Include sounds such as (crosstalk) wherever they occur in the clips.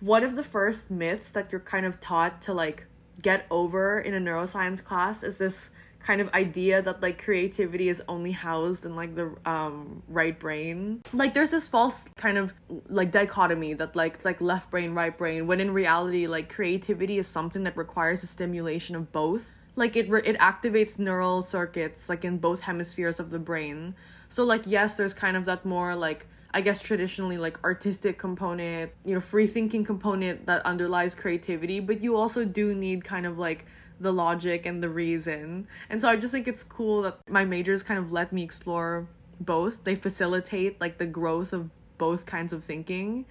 one of the first myths that you're kind of taught to like get over in a neuroscience class is this kind of idea that like creativity is only housed in like the um right brain. Like there's this false kind of like dichotomy that like it's like left brain right brain when in reality like creativity is something that requires a stimulation of both. Like it re- it activates neural circuits like in both hemispheres of the brain. So like yes there's kind of that more like I guess traditionally like artistic component, you know, free thinking component that underlies creativity, but you also do need kind of like the logic and the reason. And so I just think it's cool that my majors kind of let me explore both. They facilitate like the growth of both kinds of thinking.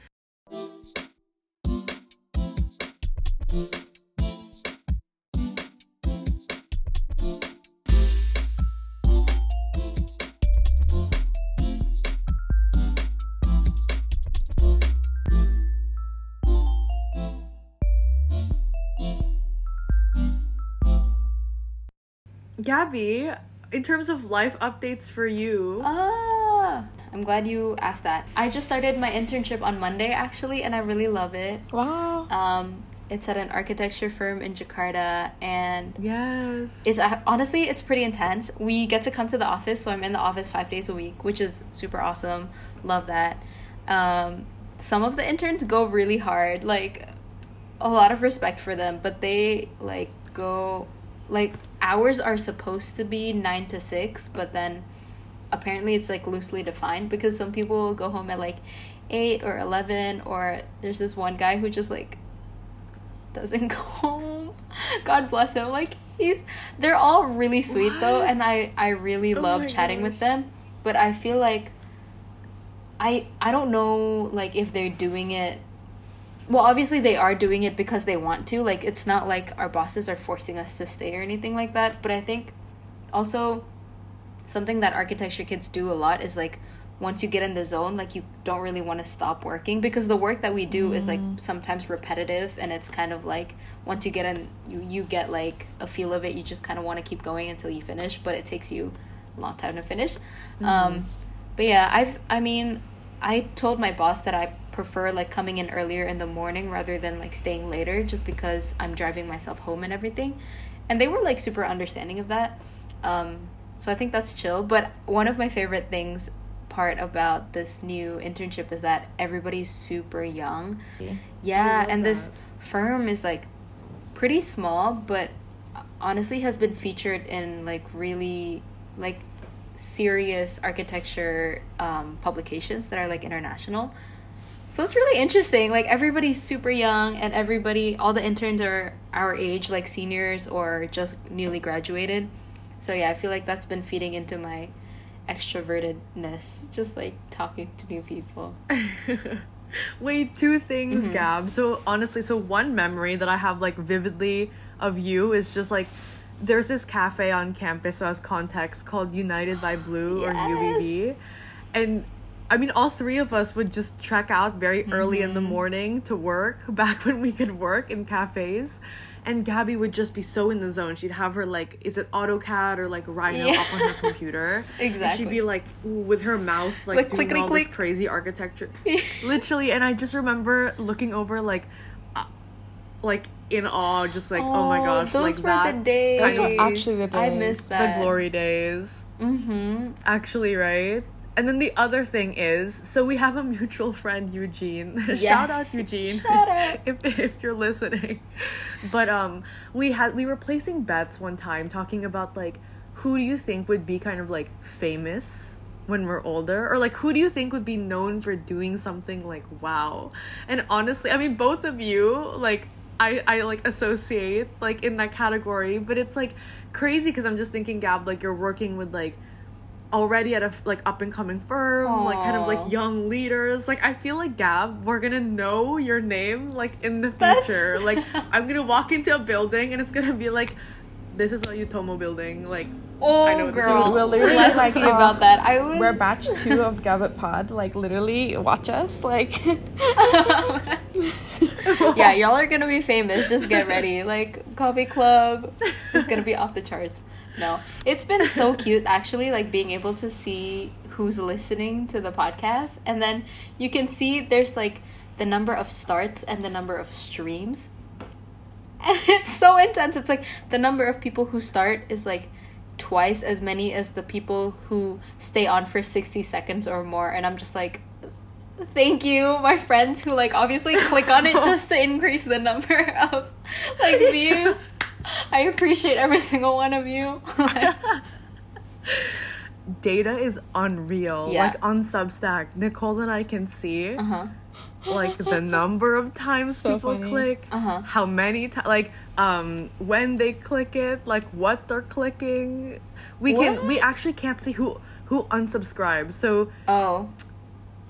Gabby, in terms of life updates for you. Ah, I'm glad you asked that. I just started my internship on Monday actually, and I really love it. Wow. Um, it's at an architecture firm in Jakarta, and yes, it's honestly it's pretty intense. We get to come to the office, so I'm in the office five days a week, which is super awesome. Love that. Um, some of the interns go really hard, like a lot of respect for them, but they like go like hours are supposed to be nine to six, but then apparently it's like loosely defined because some people go home at like eight or eleven, or there's this one guy who just like doesn't (laughs) go home. God bless him. Like he's they're all really sweet what? though, and I I really oh love chatting gosh. with them, but I feel like I I don't know like if they're doing it well obviously they are doing it because they want to like it's not like our bosses are forcing us to stay or anything like that but i think also something that architecture kids do a lot is like once you get in the zone like you don't really want to stop working because the work that we do mm. is like mm. sometimes repetitive and it's kind of like once you get in you you get like a feel of it you just kind of want to keep going until you finish but it takes you a long time to finish mm. um but yeah i've i mean i told my boss that i prefer like coming in earlier in the morning rather than like staying later just because I'm driving myself home and everything. And they were like super understanding of that. Um, so I think that's chill. But one of my favorite things part about this new internship is that everybody's super young. Yeah, yeah and that. this firm is like pretty small, but honestly has been featured in like really like serious architecture um, publications that are like international. So it's really interesting. Like everybody's super young and everybody all the interns are our age, like seniors or just newly graduated. So yeah, I feel like that's been feeding into my extrovertedness, just like talking to new people. (laughs) Wait, two things, mm-hmm. Gab. So honestly, so one memory that I have like vividly of you is just like there's this cafe on campus so as context called United by Blue yes. or UBB. And I mean, all three of us would just trek out very early mm-hmm. in the mm-hmm. morning to work (laughs) back when we could work in cafes. And Gabby would just be so in the zone. She'd have her like, is it AutoCAD or like Rhino yeah. up on her (laughs) computer? exactly. And she'd be like with her mouse like, like doing all click. this crazy architecture. (laughs) Literally, and I just remember looking over like, uh, like in awe, just like, oh, oh my gosh, those like were that. The days. Those were actually the days. I miss that. The glory days. Mm-hmm. Actually, right? And then the other thing is, so we have a mutual friend, Eugene. Yes. (laughs) Shout out Eugene. Shout out. (laughs) if, if you're listening. But um we had we were placing bets one time talking about like who do you think would be kind of like famous when we're older or like who do you think would be known for doing something like wow and honestly i mean both of you like i i like associate like in that category but it's like crazy because i'm just thinking gab like you're working with like already at a like up and coming firm, Aww. like kind of like young leaders. Like I feel like Gab, we're gonna know your name like in the future. That's... (laughs) like I'm gonna walk into a building and it's gonna be like, this is a Utomo building. Like Oh, I know girl. We'll literally like uh, about that. I was... We're batch two of (laughs) Gabit Pod. Like literally, watch us. Like, (laughs) (laughs) yeah, y'all are gonna be famous. Just get ready. Like, Kopi Club is gonna be off the charts no it's been so cute actually like being able to see who's listening to the podcast and then you can see there's like the number of starts and the number of streams. (laughs) And it's so intense. It's like the number of people who start is like twice as many as the people who stay on for 60 seconds or more. And I'm just like, thank you, my friends who like obviously click on it (laughs) just to increase the number of like views. I appreciate every single one of you. (laughs) Data is unreal. Yeah. Like on Substack, Nicole and I can see uh huh. like the number of times So people funny. click, Uh-huh. how many times, like um when they click it, like what they're clicking. We can we actually can't see who who unsubscribes. So Oh.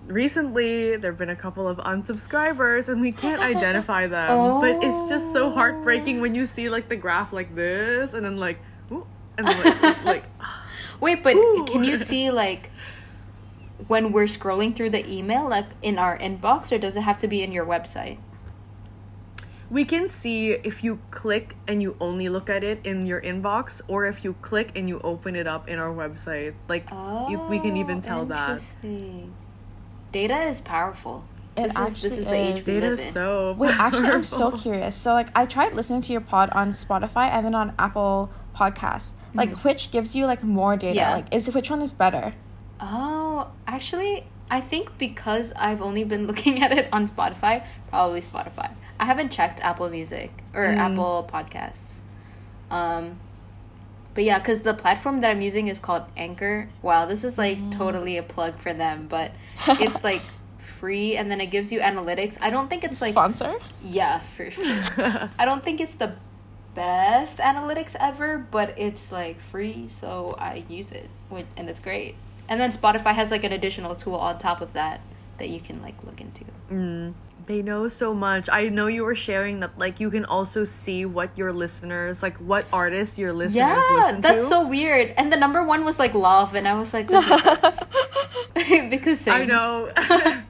Recently there've been a couple of unsubscribers and we can't identify (laughs) them. But it's just so oh. heartbreaking when you see like the graph like this and then like ooh, and then like, like (laughs) (gasps) Wait, but Ooh. can you see like when we're scrolling through the email, like in our inbox, or does it have to be in your website? We can see if you click and you only look at it in your inbox, or if you click and you open it up in our website. Like you, we can even tell that. Oh, Interesting. Data is powerful. It this is this is the actually age is. we Data live is in. so. Wait, actually, I'm so (laughs) curious. So, like, I tried listening to your pod on Spotify and then on Apple Podcasts. Like, which gives you like more data? Yeah. Like, is which one is better? Oh, actually, I think because I've only been (laughs) looking at it on Spotify, probably Spotify. I haven't checked Apple Music or Mm. Apple Podcasts. Um, but yeah, because the platform that I'm using is called Anchor. Wow, this is like mm. totally a plug for them, but (laughs) it's like free and then it gives you analytics. I don't think it's like Sponsor? yeah, for (laughs) sure. I don't think it's the best analytics ever, but it's like free, so I use it, and it's great. And then Spotify has like an additional tool on top of that that you can like look into. Mm, they know so much. I know you were sharing that like you can also see what your listeners like what artists your listeners yeah, listen that's to. so weird. And the number one was like love, and I was like, (laughs) (laughs) because same. I know. (laughs)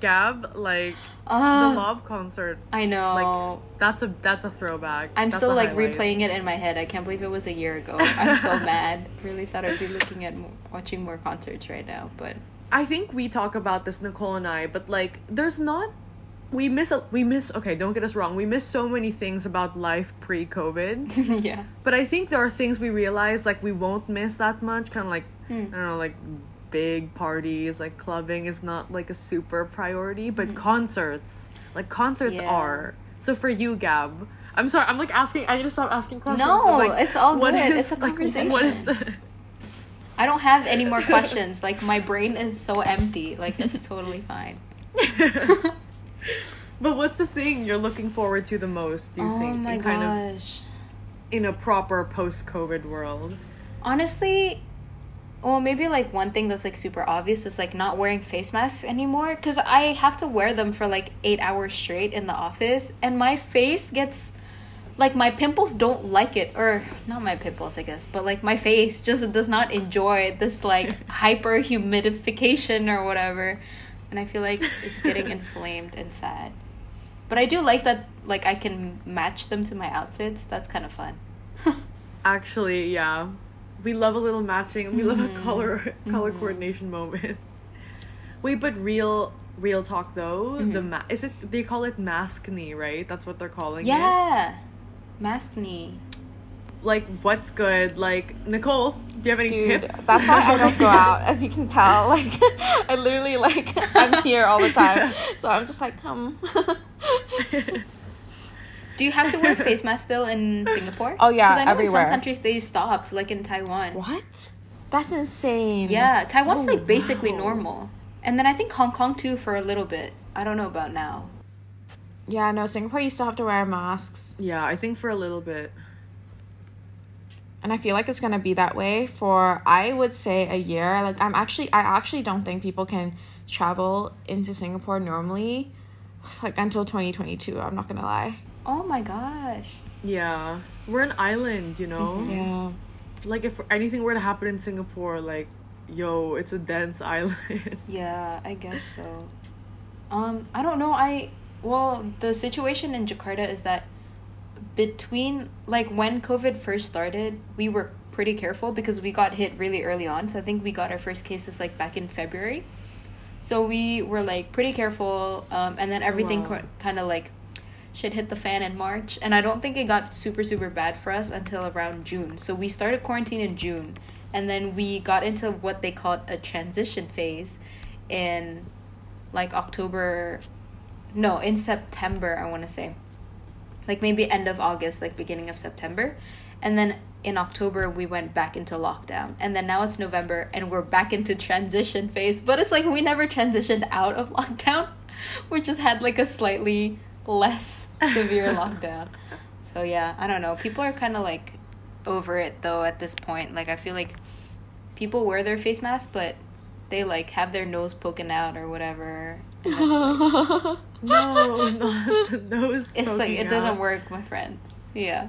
Gab, like Uh, the love concert. I know. Like that's a that's a throwback. I'm That's still like highlight. replaying it in my head. I can't believe it was a year ago. I'm so mad. Really thought I'd be looking at mo- watching more concerts right now, but I think we talk about this, Nicole and I, but like, there's not. We miss a, we miss okay don't get us wrong we miss so many things about life pre-covid (laughs) yeah. but i think there are things we realize like we won't miss that much kind of like Hmm. i don't know like big parties like clubbing is not like a super priority but Hmm. concerts like concerts Yeah. are so for you gab i'm sorry i'm like asking i need to stop asking questions No, like, it's all good. is- It's a like, what is conversation. the I don't have any more (laughs) questions. Like my brain is so empty. Like it's (laughs) totally fine. (laughs) but what's the thing you're looking forward to the most do you oh think my in kind of gosh. in a proper post-covid world Honestly, well, maybe like one thing that's like super obvious is like not wearing face masks anymore because I have to wear them for like eight hours straight in the office, and my face gets like my pimples don't like it, or not my pimples, I guess, but like my face just does not enjoy this like (laughs) hyper humidification or whatever, and I feel like it's getting (laughs) inflamed and sad. But I do like that, like I can match them to my outfits. That's kind of fun. (laughs) Actually, yeah. We love a little matching. We love a Mm-hmm. color color coordination moment. Wait, but real real talk though, the Mm-hmm. ma- is it they call it maskne, right? That's what they're calling it. Yeah. Mask knee. Like what's good? Like Nicole, do you have any Dude, tips? that's why I don't go (laughs) out, as you can tell. (laughs) Like, I literally, like, (laughs) I'm here all the time. So I'm just like, come. Do you have to wear face mask still in Singapore? Oh, yeah, 'Cause I know in some countries they stopped, like in Taiwan. what? That's insane. Yeah, Taiwan's Oh, like basically wow. normal. And then I think Hong Kong too for a little bit. I don't know about now. Yeah, no, Singapore, you still have to wear masks. yeah, I think for a little bit. and I feel like it's gonna be that way for I would say a year. Like I'm actually I actually don't think people can travel into Singapore normally, like until 2022. I'm not gonna lie. Oh my gosh. Yeah. We're an island, you know? Yeah. Like if anything were to happen in Singapore, like yo, it's a dense (laughs) island. Yeah, I guess so. Um, I don't know. I well, the situation in Jakarta is that between like when COVID first started, we were pretty careful because we got hit really early on. So I think we got our first cases like back in February. So we were like pretty careful, um, and then everything Wow. co- kind of like shit hit the fan in March, and I don't think it got super super bad for us until around June. So we started quarantine in June, and then we got into what they called a transition phase, in like October, no, in September I want to say, like maybe end of August, like beginning of September, and then in October we went back into lockdown, and then now it's November and we're back into transition phase. But it's like we never transitioned out of (laughs) lockdown, we just had like a slightly less severe (laughs) lockdown. So yeah, I don't know. People are kind of like over it though at this point. Like I feel like people wear their face masks but they like have their nose poking out or whatever. Like, (laughs) No, not the nose. it's like it doesn't work, my friends. Yeah.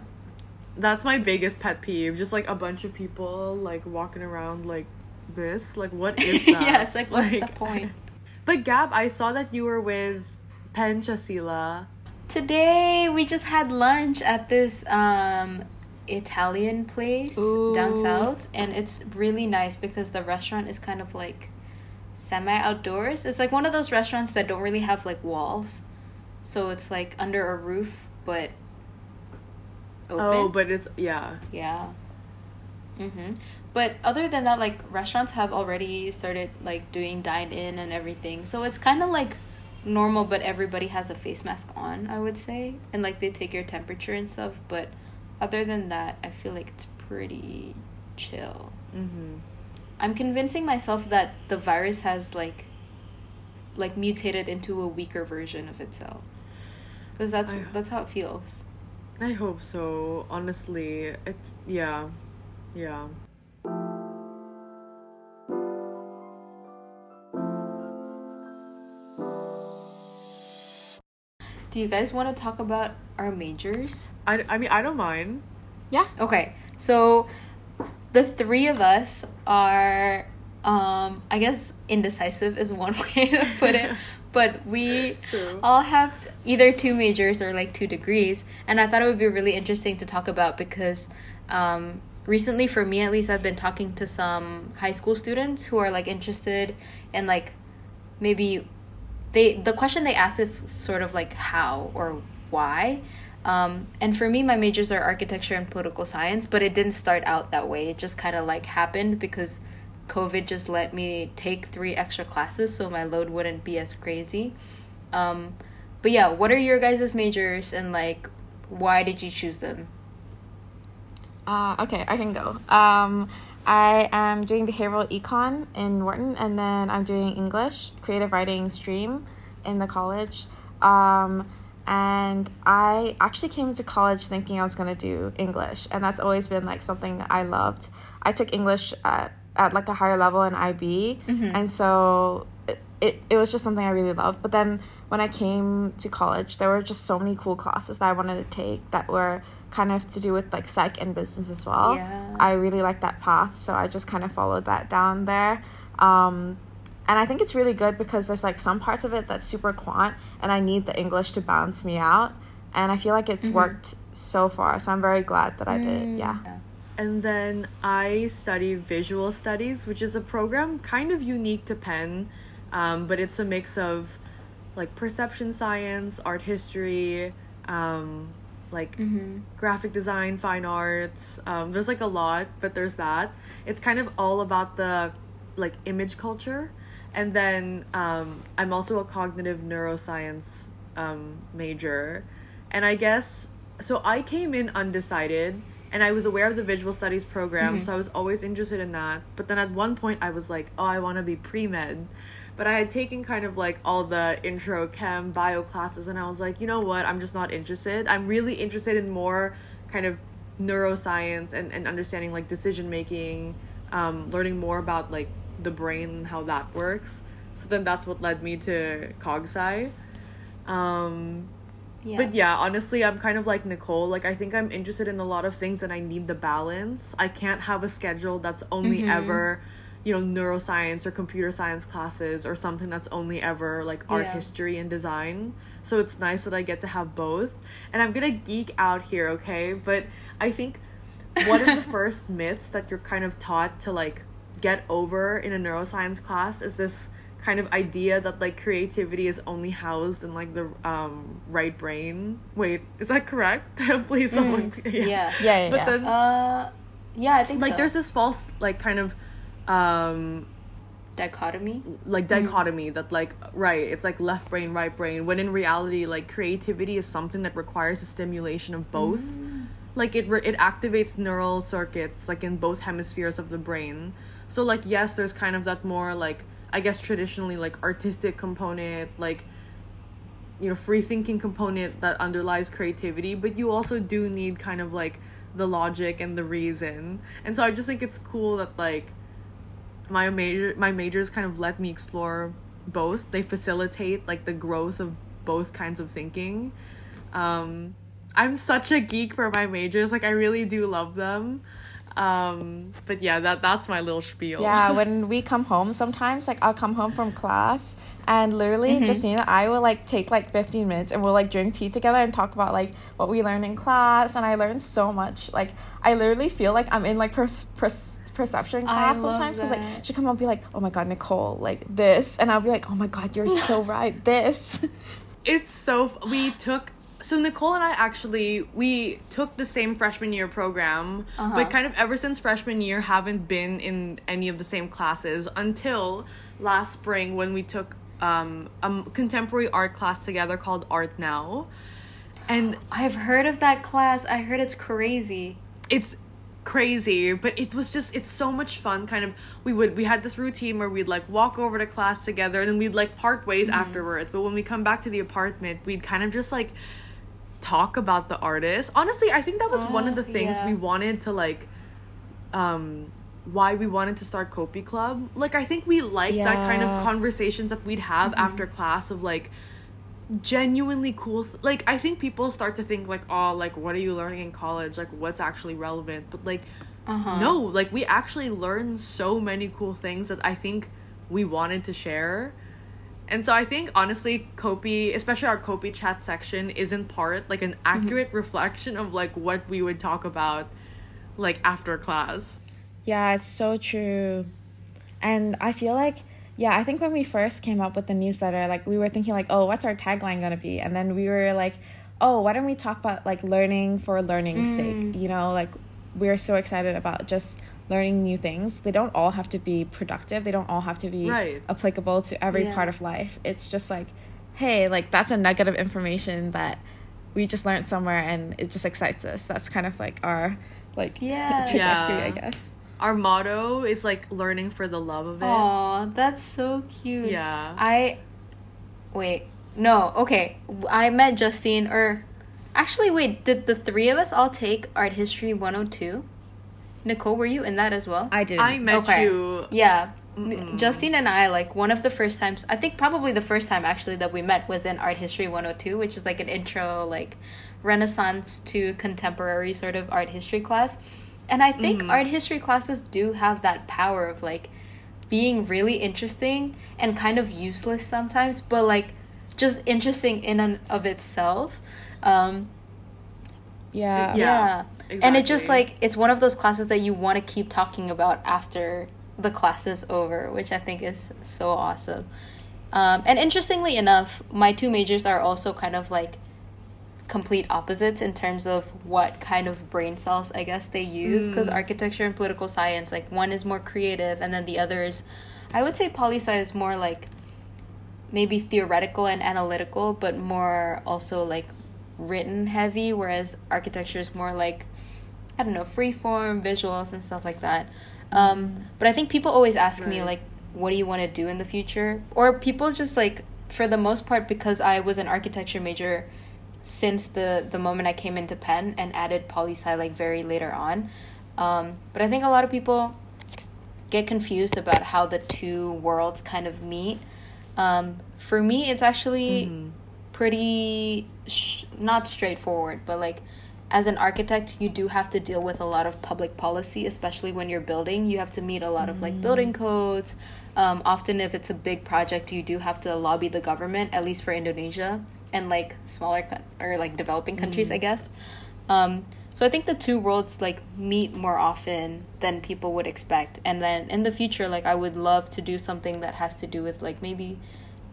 That's my biggest pet peeve. Just like a bunch of people like walking around like this. Like, what is (laughs) that? yeah, it's like what's the point? (laughs) But Gab, I saw that you were with Penchasila. Today we just had lunch at this um Italian place down south and it's really nice because the restaurant is kind of like semi outdoors. It's like one of those restaurants that don't really have like walls. So it's like under a roof but open. Oh, but it's yeah. Yeah. Mhm. But other than that, like restaurants have already started like doing dine in and everything. So it's kind of like normal, but everybody has a face mask on. I would say, and like they take your temperature and stuff. But other than that, I feel like it's pretty chill. Mm-hmm. I'm convincing myself that the virus has like like mutated into a weaker version of itself. Cuz that's I- that's how it feels. I hope so. Honestly, it yeah, yeah. Do you guys want to talk about our majors? I, I mean I don't mind. yeah. Okay, so the three of us are, um, I guess indecisive is one (laughs) way to put it, (laughs) but we True. all have either two majors or like two degrees, and I thought it would be really interesting to talk about because, um, recently for me at least, I've been talking to some high school students who are like interested in like maybe they the question they ask is sort of like how or why um, and for me my majors are architecture and political science but it didn't start out that way it just kind of like happened because covid just let me take three extra classes so my load wouldn't be as crazy um, but yeah what are your guys' majors and like why did you choose them Uh, okay, I can go. Um, I am doing behavioral econ in Wharton, and then I'm doing English creative writing stream in the college. Um, and I actually came into college thinking I was gonna do English, and that's always been like something I loved. I took English at, at like a higher level in IB, and so it, it, it was just something I really loved. But then when I came to college, there were just so many cool classes that I wanted to take that were kind of to do with like psych and business as well. Yeah. I really liked that path, so I just kind of followed that down there. Um, and I think it's really good because there's like some parts of it that's super quant, and I need the English to balance me out. And I feel like it's worked so far, so I'm very glad that I did. Yeah. And then I study visual studies, which is a program kind of unique to Penn, um, but it's a mix of like perception science, art history, um, like mm-hmm. graphic design, fine arts. Um, there's like a lot, but there's that. It's kind of all about the like image culture. And then um, I'm also a cognitive neuroscience um, major. And I guess so I came in undecided and I was aware of the visual studies program, so I was always interested in that. But then at one point I was like, oh, I want to be pre med. But I had taken kind of like all the intro chem bio classes, and I was like, you know what? I'm just not interested. I'm really interested in more kind of neuroscience and, and understanding like decision making, um, learning more about like the brain and how that works. So then that's what led me to CogSci. Um, yeah. but yeah, honestly, I'm kind of like Nicole. Like, I think I'm interested in a lot of things and I need the balance. I can't have a schedule that's only Mm-hmm. ever, you know, neuroscience or computer science classes or something that's only ever like art Yeah. history and design. So it's nice that I get to have both. And I'm gonna geek out here, okay? But I think one of the (laughs) first myths that you're kind of taught to like get over in a neuroscience class is this kind of idea that like creativity is only housed in like the um right brain. Wait, is that correct? (laughs) Please someone Mm, yeah. Yeah, yeah, But yeah. then Uh, yeah, I think like so. there's this false like kind of um dichotomy. like Mm-hmm. dichotomy that like right it's like left brain right brain when in reality like creativity is something that requires a stimulation of both Mm. like it re- it activates neural circuits like in both hemispheres of the brain so like yes there's kind of that more like i guess traditionally like artistic component like you know free thinking component that underlies creativity but you also do need kind of like the logic and the reason. And so i just think it's cool that like my major my majors kind of let me explore both. They facilitate like the growth of both kinds of thinking. Um i'm such a geek for my majors. Like i really do love them um but yeah that that's my little spiel Yeah, (laughs) when we come home sometimes, like I'll come home from class and literally Justine and I will like take like 15 minutes and we'll like drink tea together and talk about like what we learned in class and I learned so much. Like I literally feel like I'm in like pers- pers- perception class sometimes because like she'll come up and be like, "Oh my god, Nicole, like this." And I'll be like, "Oh my god, you're so (laughs) right. This." it's so f- we took so nicole and i actually we took the same freshman year program Uh-huh. but kind of ever since freshman year haven't been in any of the same classes until last spring when we took um, a contemporary art class together called art now and I've heard of that class. I heard it's crazy. it's crazy but it was just it's so much fun kind of we would we had this routine where we'd like walk over to class together and then we'd like part ways afterwards but when we come back to the apartment we'd kind of just like talk about the artist honestly i think that was one of Oh, the things yeah. we wanted to like um why we wanted to start Kopi Club. Like I think we like that kind of conversations that we'd have after class of like genuinely cool th- like I think people start to think like oh like what are you learning in college like what's actually relevant but like Uh-huh. no like we actually learned so many cool things that I think we wanted to share and so I think honestly Kopi especially our Kopi chat section is in part like an mm-hmm. accurate (laughs) reflection of like what we would talk about like after class Yeah, it's so true. And I feel like, yeah, I think when we first came up with the newsletter, like we were thinking like, oh, what's our tagline gonna be? And then we were like, oh, why don't we talk about like learning for learning's mm. sake? You know, like we're so excited about just learning new things. They don't all have to be productive. They don't all have to be Right. applicable to every Yeah. part of life. It's just like, hey, like that's a nugget of information that we just learned somewhere and it just excites us. That's kind of like our like (laughs) Yeah. trajectory, I guess. our motto is like learning for the love of it Aw, that's so cute. Yeah. I wait. No, okay. I met Justine or actually wait, did the three of us all take art history 102? Nicole, were you in that as well? I did. I met Okay. you Yeah. Mm-mm. Justine and I, like, one of the first times, I think probably the first time actually that we met was in Art History 102, which is like an intro, like, Renaissance to contemporary sort of art history class. And I think Mhm. art history classes do have that power of, like, being really interesting and kind of useless sometimes, but, like, just interesting in and of itself. Um, Yeah. Yeah. yeah. And it just like it's one of those classes that you want to keep talking about after the class is over, which I think is so awesome. Um, and interestingly enough, my two majors are also kind of like complete opposites in terms of what kind of brain cells I guess they use because Mm. architecture and political science like one is more creative and then the other is I would say poli sci is more like maybe theoretical and analytical but more also like written heavy whereas architecture is more like I don't know free form visuals and stuff like that um, but I think people always ask me like what do you want to do in the future or people just like for the most part because I was an architecture major since the the moment I came into Penn and added poli sci like very later on. Um, but I think a lot of people get confused about how the two worlds kind of meet. Um, for me, it's actually Mhm. pretty sh- not straightforward, but like as an architect, you do have to deal with a lot of public policy, especially when you're building. You have to meet a lot of like building codes. Um, often, if it's a big project, you do have to lobby the government, at least for Indonesia and like smaller coun- or like developing countries, I guess. Um, So I think the two worlds like meet more often than people would expect. And then in the future, like I would love to do something that has to do with like maybe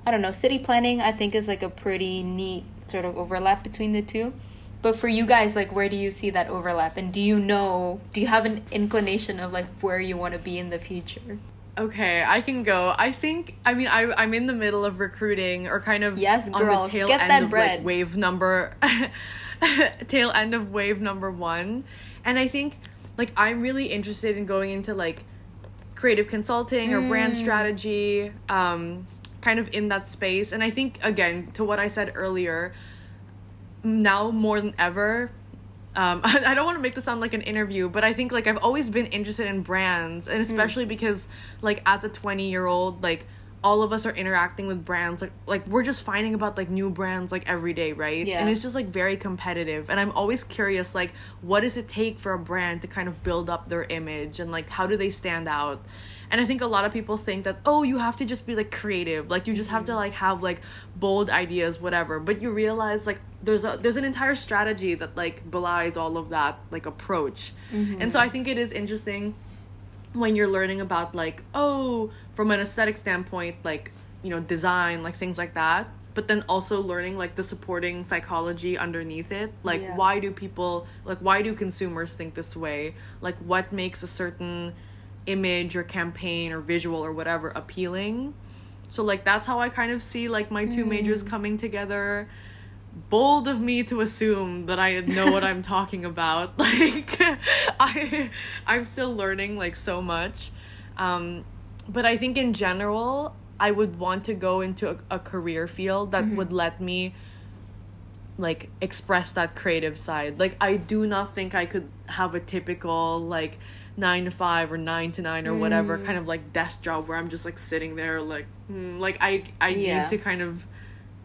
I don't know, city planning I think is like a pretty neat sort of overlap between the two. But for you guys, like where do you see that overlap? And do you know do you have an inclination of like where you want to be in the future? Okay, I can go. I think I mean I I'm in the middle of recruiting or kind of Yes, on girl, the tail get end that of bread. like wave number (laughs) tail end of wave number 1. And I think like I'm really interested in going into like creative consulting or brand Mm. strategy um kind of in that space and I think again to what I said earlier now more than ever um, (laughs) I don't want to make this sound like an interview, but I think like I've always been interested in brands, and especially because like as a twenty year old, like all of us are interacting with brands, like like we're just finding about like new brands like every day, right? Yeah. And it's just like very competitive, and I'm always curious like what does it take for a brand to kind of build up their image, and like how do they stand out? And I think a lot of people think that oh you have to just be like creative, like you just have to like have like bold ideas, whatever. But you realize like there's a there's an entire strategy that like belies all of that like approach. Mm-hmm. And so i think it is interesting when you're learning about like oh from an aesthetic standpoint like you know design like things like that but then also learning like the supporting psychology underneath it. Like Yeah. why do people like why do consumers think this way? Like what makes a certain image or campaign or visual or whatever appealing? So like that's how i kind of see like my two majors mm. coming together bold of me to assume that I know what I'm (laughs) talking about. (laughs) Like I I'm still learning like so much. Um but I think in general I would want to go into a, a career field that would let me like express that creative side. Like I do not think I could have a typical like 9 to 5 or 9 to 9 or whatever kind of like desk job where I'm just like sitting there like mm, like I I Yeah. need to kind of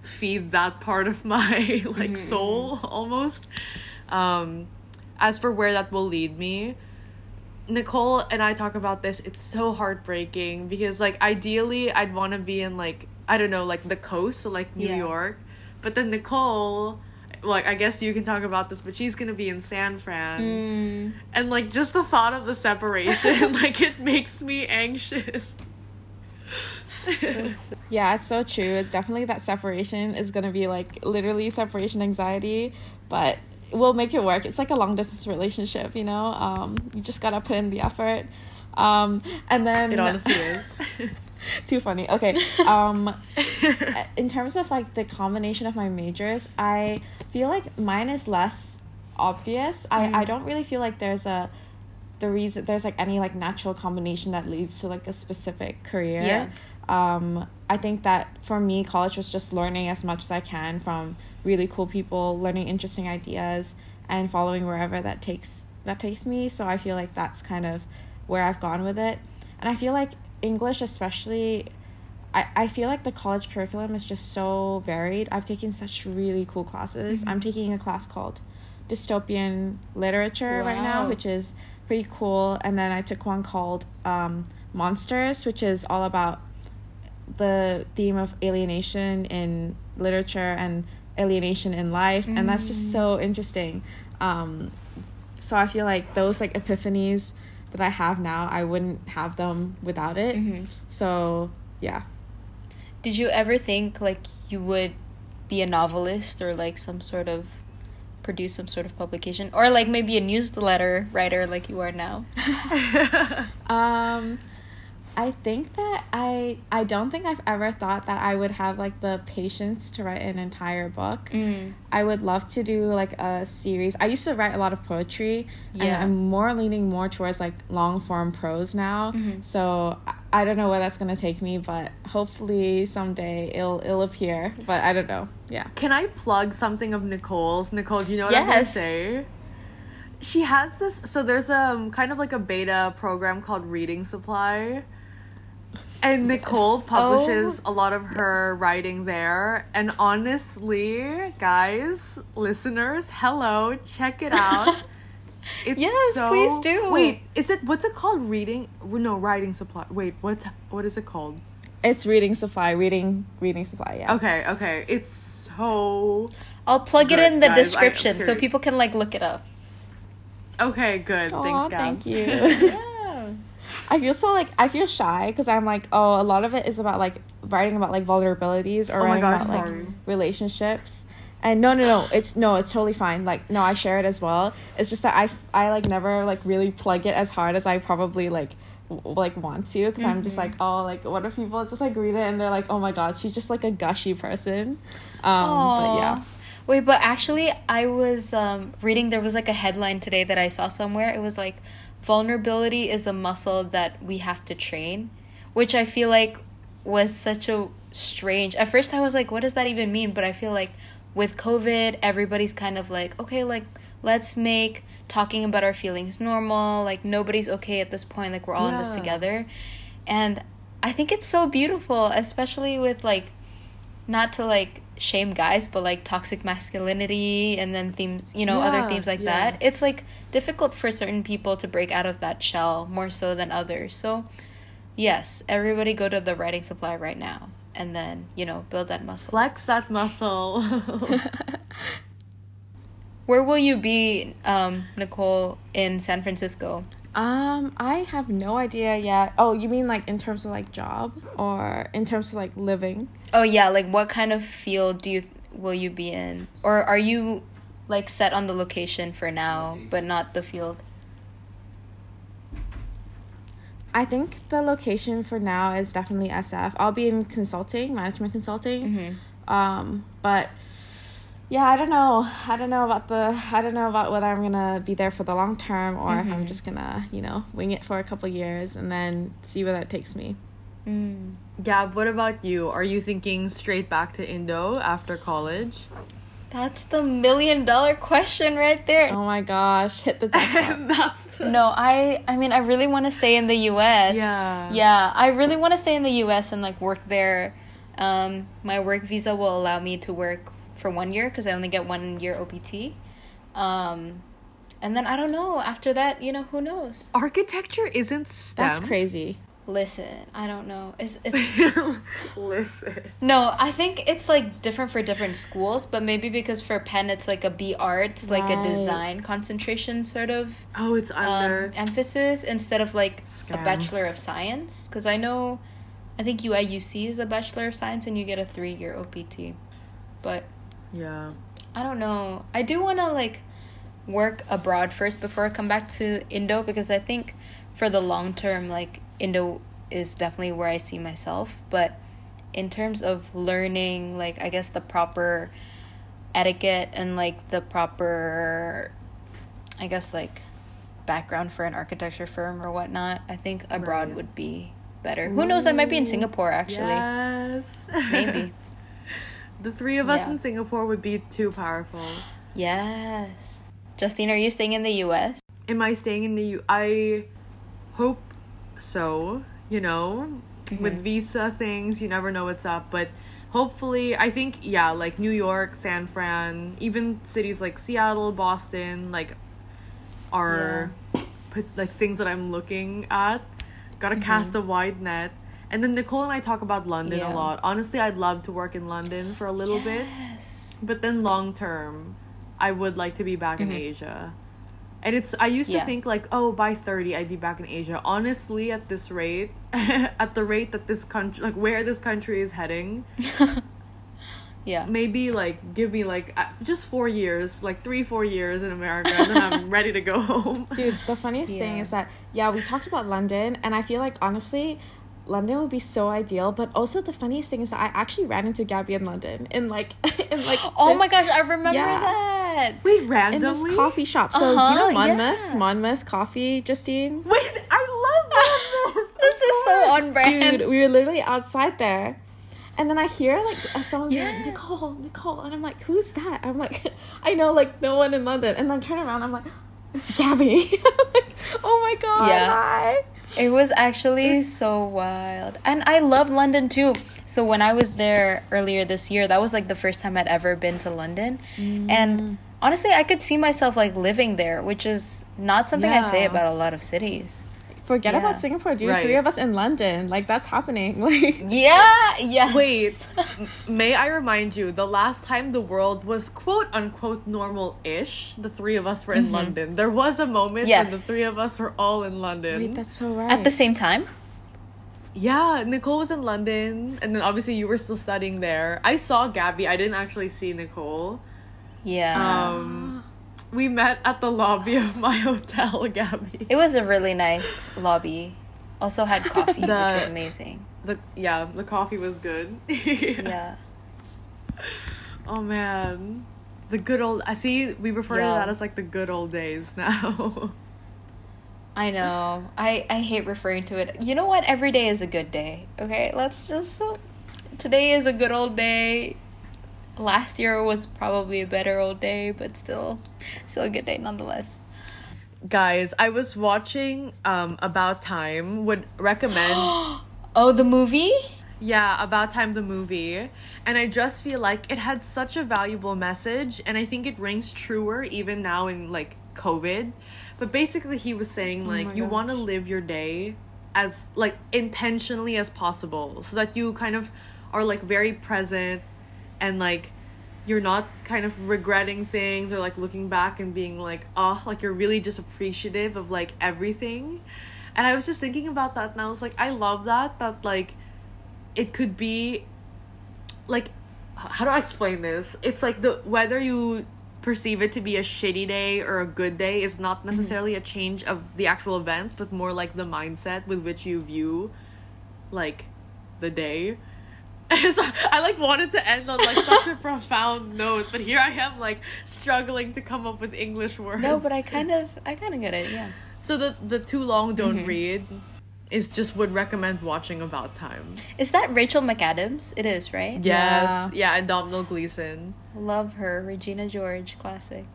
feed that part of my (laughs) like soul almost. Um as for where that will lead me nicole and i talk about this. It's so heartbreaking because like ideally i'd want to be in like i don't know like the coast so like new Yeah. york. But then nicole like i guess you can talk about this but she's gonna be in san fran. Mm. and like just the thought of the separation (laughs) like it makes me anxious (laughs) Yeah, it's so true. Definitely that separation is gonna be like literally separation anxiety, but we'll make it work. It's like a long distance relationship, you know. Um, you just gotta put in the effort. Um, and then it honestly is (laughs) too funny. Okay. Um, (laughs) in terms of like the combination of my majors, I feel like mine is less obvious. I I don't really feel like there's a the reason there's like any like natural combination that leads to like a specific career. Yeah. Um, I think that for me, college was just learning as much as I can from really cool people, learning interesting ideas, and following wherever that takes that takes me. So I feel like that's kind of where I've gone with it, and I feel like English, especially. I, I feel like the college curriculum is just so varied. I've taken such really cool classes. I'm taking a class called dystopian literature right now, which is pretty cool. And then I took one called um, Monsters, which is all about the theme of alienation in literature and alienation in life. And that's just so interesting. Um, so I feel like those like epiphanies that I have now, I wouldn't have them without it. Mhm. So yeah. Did you ever think like you would be a novelist or like some sort of produce some sort of publication or like maybe a newsletter writer like you are now? (laughs) Um, I think that I I don't think I've ever thought that I would have like the patience to write an entire book. Mm. I would love to do like a series. I used to write a lot of poetry, and Yeah. I'm more leaning more towards like long form prose now. Mhm. So I- I don't know where that's gonna take me, but hopefully someday it'll it'll appear. But I don't know. Yeah. Can I plug something of Nicole's? Nicole, do you know what I'm gonna Yes. say? She has this. So there's um kind of like a beta program called Reading Supply, and Nicole publishes oh, a lot of her writing there. And honestly, guys, listeners, hello, check it out. (laughs) It's Yes, so- please do. Wait, is it what's it called? Reading? No, writing supply. Wait, what's what is it called? It's reading supply. Reading reading supply. Yeah. Okay, okay, it's so I'll plug it in the guys, description so people can like look it up. Okay, good. Aw, Thanks, guys. thank you. (laughs) (laughs) I feel so like I feel shy because I'm like, oh, a lot of it is about like writing about like vulnerabilities or Oh writing gosh, about like relationships. And no, no, no, it's no, it's totally fine. Like, no, I share it as well. It's just that I, I like never like really plug it as hard as I probably like, w- like want to because I'm just like, oh, like what if people just like read it and they're like, oh my god, she's just like a gushy person. Um, but yeah, Wait, but actually, I was um, reading. There was like a headline today that I saw somewhere. It was like, vulnerability is a muscle that we have to train, which I feel like was such a strange. At first, I was like, what does that even mean? But I feel like with COVID, everybody's kind of like, okay, like let's make talking about our feelings normal. Like nobody's okay at this point. Like we're all in this together, and I think it's so beautiful, especially with like not to like shame guys but like toxic masculinity and then themes you know other themes like yeah. that it's like difficult for certain people to break out of that shell more so than others so yes everybody go to the writing supply right now and then you know build that muscle Flex that muscle. (laughs) where will you be um nicole in san francisco Um, I have no idea yet. Oh, you mean like in terms of like job or in terms of like living? oh yeah like what kind of field do you th- will you be in or are you like set on the location for now but not the field I think the location for now is definitely SF. I'll be in consulting, management consulting. mm-hmm. Um, but yeah, I don't know. I don't know about the. I don't know about whether I'm gonna be there for the long term or if I'm just gonna, you know, wing it for a couple years and then see where that takes me. mm. Gab, what about you? Are you thinking straight back to Indo after college? That's the million dollar question right there. Oh my gosh, hit the jackpot. (laughs) The- No, I I mean I really want to stay in the US. Yeah. Yeah, I really want to stay in the US and like work there. Um my work visa will allow me to work for 1 year cuz I only get 1 year OPT. Um and then I don't know, after that, you know, who knows. Architecture isn't STEM. That's crazy. Listen, I don't know. It's (laughs) it's Listen. No, I think it's like different for different schools, but maybe because for Penn it's like a B arts, like a design concentration sort of Oh, it's under. um, emphasis instead of like a bachelor of science. Because I know, I think UIUC is a bachelor of science, and you get a three year OPT. But yeah. I don't know. I do want to like work abroad first before I come back to Indo because I think for the long term, like Indo is definitely where I see myself. But in terms of learning, like I guess the proper etiquette and like the proper, I guess like background for an architecture firm or whatnot, I think abroad Right. would be better. Who knows? I might be in Singapore actually. Yes. (laughs) Maybe. The three of us Yeah. in Singapore would be too powerful. Yes. Justine, are you staying in the U.S.? Am I staying in the U? I hope so. You know, with mm-hmm. visa things, you never know what's up. But hopefully, I think yeah, like New York, San Fran, even cities like Seattle, Boston, like are put like things that I'm looking at. Gotta mm-hmm. cast a wide net. And then Nicole and I talk about London Yeah. a lot. Honestly, I'd love to work in London for a little bit. But then long term, I would like to be back in Asia. And it's I used Yeah. to think like, oh, by 30 I'd be back in Asia. Honestly, at this rate, (laughs) at the rate that this country like where this country is heading, (laughs) Yeah. maybe like give me like uh, just 4 years, like 3 4 years in America and then I'm (laughs) ready to go home. Dude, the funniest thing is that yeah, we talked about London, and I feel like honestly, London would be so ideal. But also the funniest thing is that I actually ran into Gabby in London in like (laughs) in like (gasps) Oh this- my gosh, I remember Yeah. that. Wait, in randomly? this coffee shop. So do you know Uh-huh, Monmouth? yeah. Monmouth Coffee, Justine. Wait, I love that. This is so on brand. Dude, we were literally outside there. And then I hear like someone's Yeah. like Nicole, Nicole, and I'm like, who's that? I'm like, (laughs) I know like no one in London, and then I turn around, I'm like, it's Gabby. (laughs) I'm like, oh my god, Yeah. hi. It was actually so wild. And I love London too. So when I was there earlier this year, that was like the first time I'd ever been to London. Mm. And honestly, I could see myself like living there, which is not something I say about a lot of cities. Forget Yeah. about Singapore, dude. Right. Three of us in London. Like that's happening. (laughs) Like Yeah, yes. Wait, (laughs) may I remind you, the last time the world was quote unquote normal ish, the three of us were in London. There was a moment when the three of us were all in London. Wait, that's so right. At the same time? yeah, Nicole was in London, and then obviously you were still studying there. I saw Gabby, I didn't actually see Nicole. Yeah. Um, we met at the lobby of my (laughs) hotel, Gabby. it was a really nice lobby. Also had (laughs) coffee, which was amazing. The, yeah, the coffee was good. (laughs) Yeah. Oh man. The good old I see we refer to that as like the good old days now. I know. I I hate referring to it. You know what? Every day is a good day. Okay, let's just. so Today is a good old day. Last year was probably a better old day, but still, still a good day nonetheless. Guys, I was watching um About Time would recommend (gasps) Oh, the movie? yeah, About Time the movie and I just feel like it had such a valuable message and I think it rings truer even now in like COVID. But basically he was saying like my you want to live your day as like intentionally as possible so that you kind of are like very present and like you're not kind of regretting things or like looking back and being like oh like you're really just appreciative of like everything. And i was just thinking about that and i was like i love that that like it could be like how do i explain this? It's like the whether you perceive it to be a shitty day or a good day is not mm-hmm. necessarily a change of the actual events but more like the mindset with which you view like the day so I like wanted to end on like such a (laughs) profound note, but here I am like struggling to come up with English words. No, but I kind of, I kind of get it. Yeah. so the the too long don't mm-hmm. read is just would recommend watching About Time. Is that Rachel McAdams? It is, right? Yes, yeah, and Domhnall Gleeson. Love her, Regina George, classic.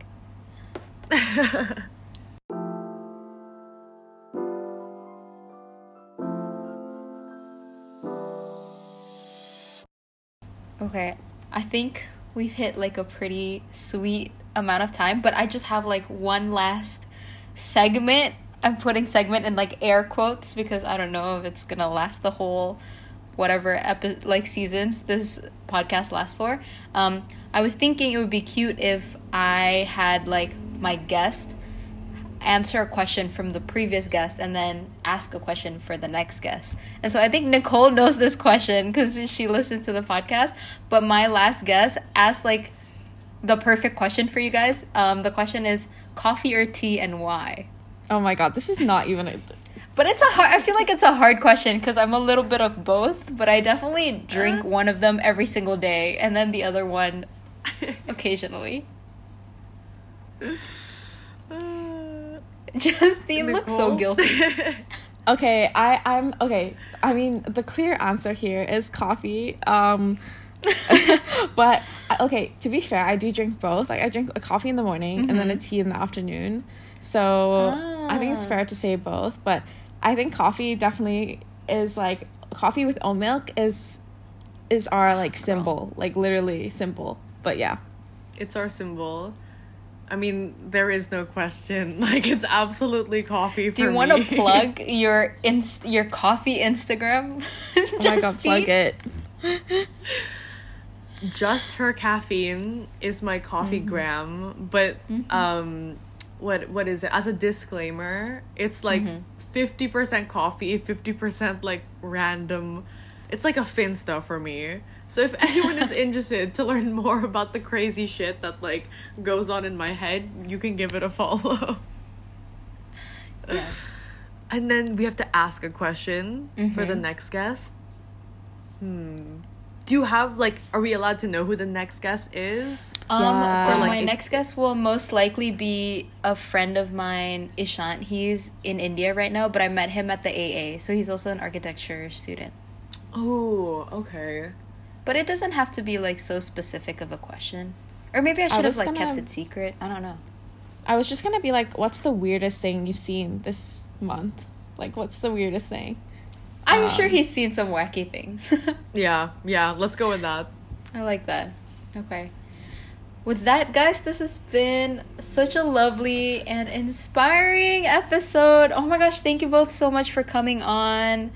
(laughs) Okay, I think we've hit like a pretty sweet amount of time, but I just have like one last segment. I'm putting segment in like air quotes because I don't know if it's gonna last the whole whatever epi- like seasons this podcast lasts for. Um, I was thinking it would be cute if I had like my guest answer a question from the previous guest and then ask a question for the next guest. And so I think Nicole knows this question because she listened to the podcast. But my last guest asked like the perfect question for you guys. Um, the question is coffee or tea and why? oh my god, this is not even a But it's a hard. I feel like it's a hard question because I'm a little bit of both. But I definitely drink one of them every single day, and then the other one (laughs) occasionally. (laughs) (laughs) Justine looks so guilty. (laughs) Okay, I I'm okay. I mean, the clear answer here is coffee. Um (laughs) but okay, to be fair, I do drink both. Like I drink a coffee in the morning and then a tea in the afternoon. So I think it's Ah. fair to say both, but I think coffee definitely is like coffee with oat milk is is our like symbol, like literally symbol. But yeah. it's our symbol. I mean, there is no question. (laughs) Like it's absolutely coffee for Do you want to (laughs) plug your inst- your coffee Instagram? (laughs) Oh my god, plug it. just her caffeine is my coffee Mm-hmm. gram but um what what is it as a disclaimer it's like Mm-hmm. 50% coffee 50% like random it's like a finsta for me so if anyone is interested to learn more about the crazy shit that like goes on in my head you can give it a follow Yes. (laughs) and then we have to ask a question for the Mhm. next guest hmm do you have like are we allowed to know who the next guest is Um, Yeah. so like, my it- next guest will most likely be a friend of mine, Ishant. He's in India right now, but I met him at the AA, so he's also an architecture student. Oh, okay. But it doesn't have to be like so specific of a question. Or maybe I should have like kept gonna- it secret. I don't know. I was just gonna be like, what's the weirdest thing you've seen this month? Like, what's the weirdest thing? I'm Um, sure he's seen some wacky things. (laughs) Yeah, yeah, let's go with that. I like that. Okay. with that, guys, this has been such a lovely and inspiring episode. Oh my gosh, thank you both so much for coming on.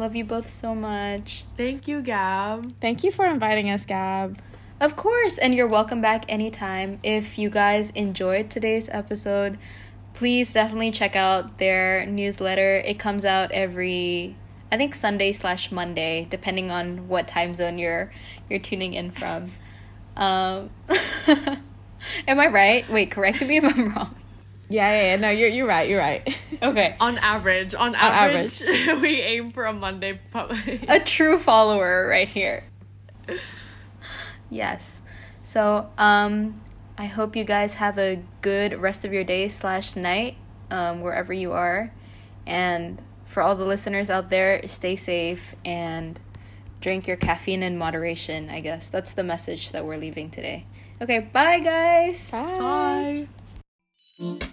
Love you both so much. Thank you, Gab. Thank you for inviting us, Gab. Of course, and you're welcome back anytime. If you guys enjoyed today's episode, please definitely check out their newsletter. It comes out every I think Sunday slash Monday, depending on what time zone you're you're tuning in from. Um, (laughs) am I right? Wait, correct me if I'm wrong. Yeah, yeah, yeah. No, you're you're right. You're right. (laughs) Okay. On average, on, average, (laughs) we aim for a Monday. Pub- a true follower right here. Yes. So, um, I hope you guys have a good rest of your day slash night, um, wherever you are. And for all the listeners out there, stay safe and drink your caffeine in moderation, I guess. That's the message that we're leaving today. Okay, bye guys. Bye. Bye.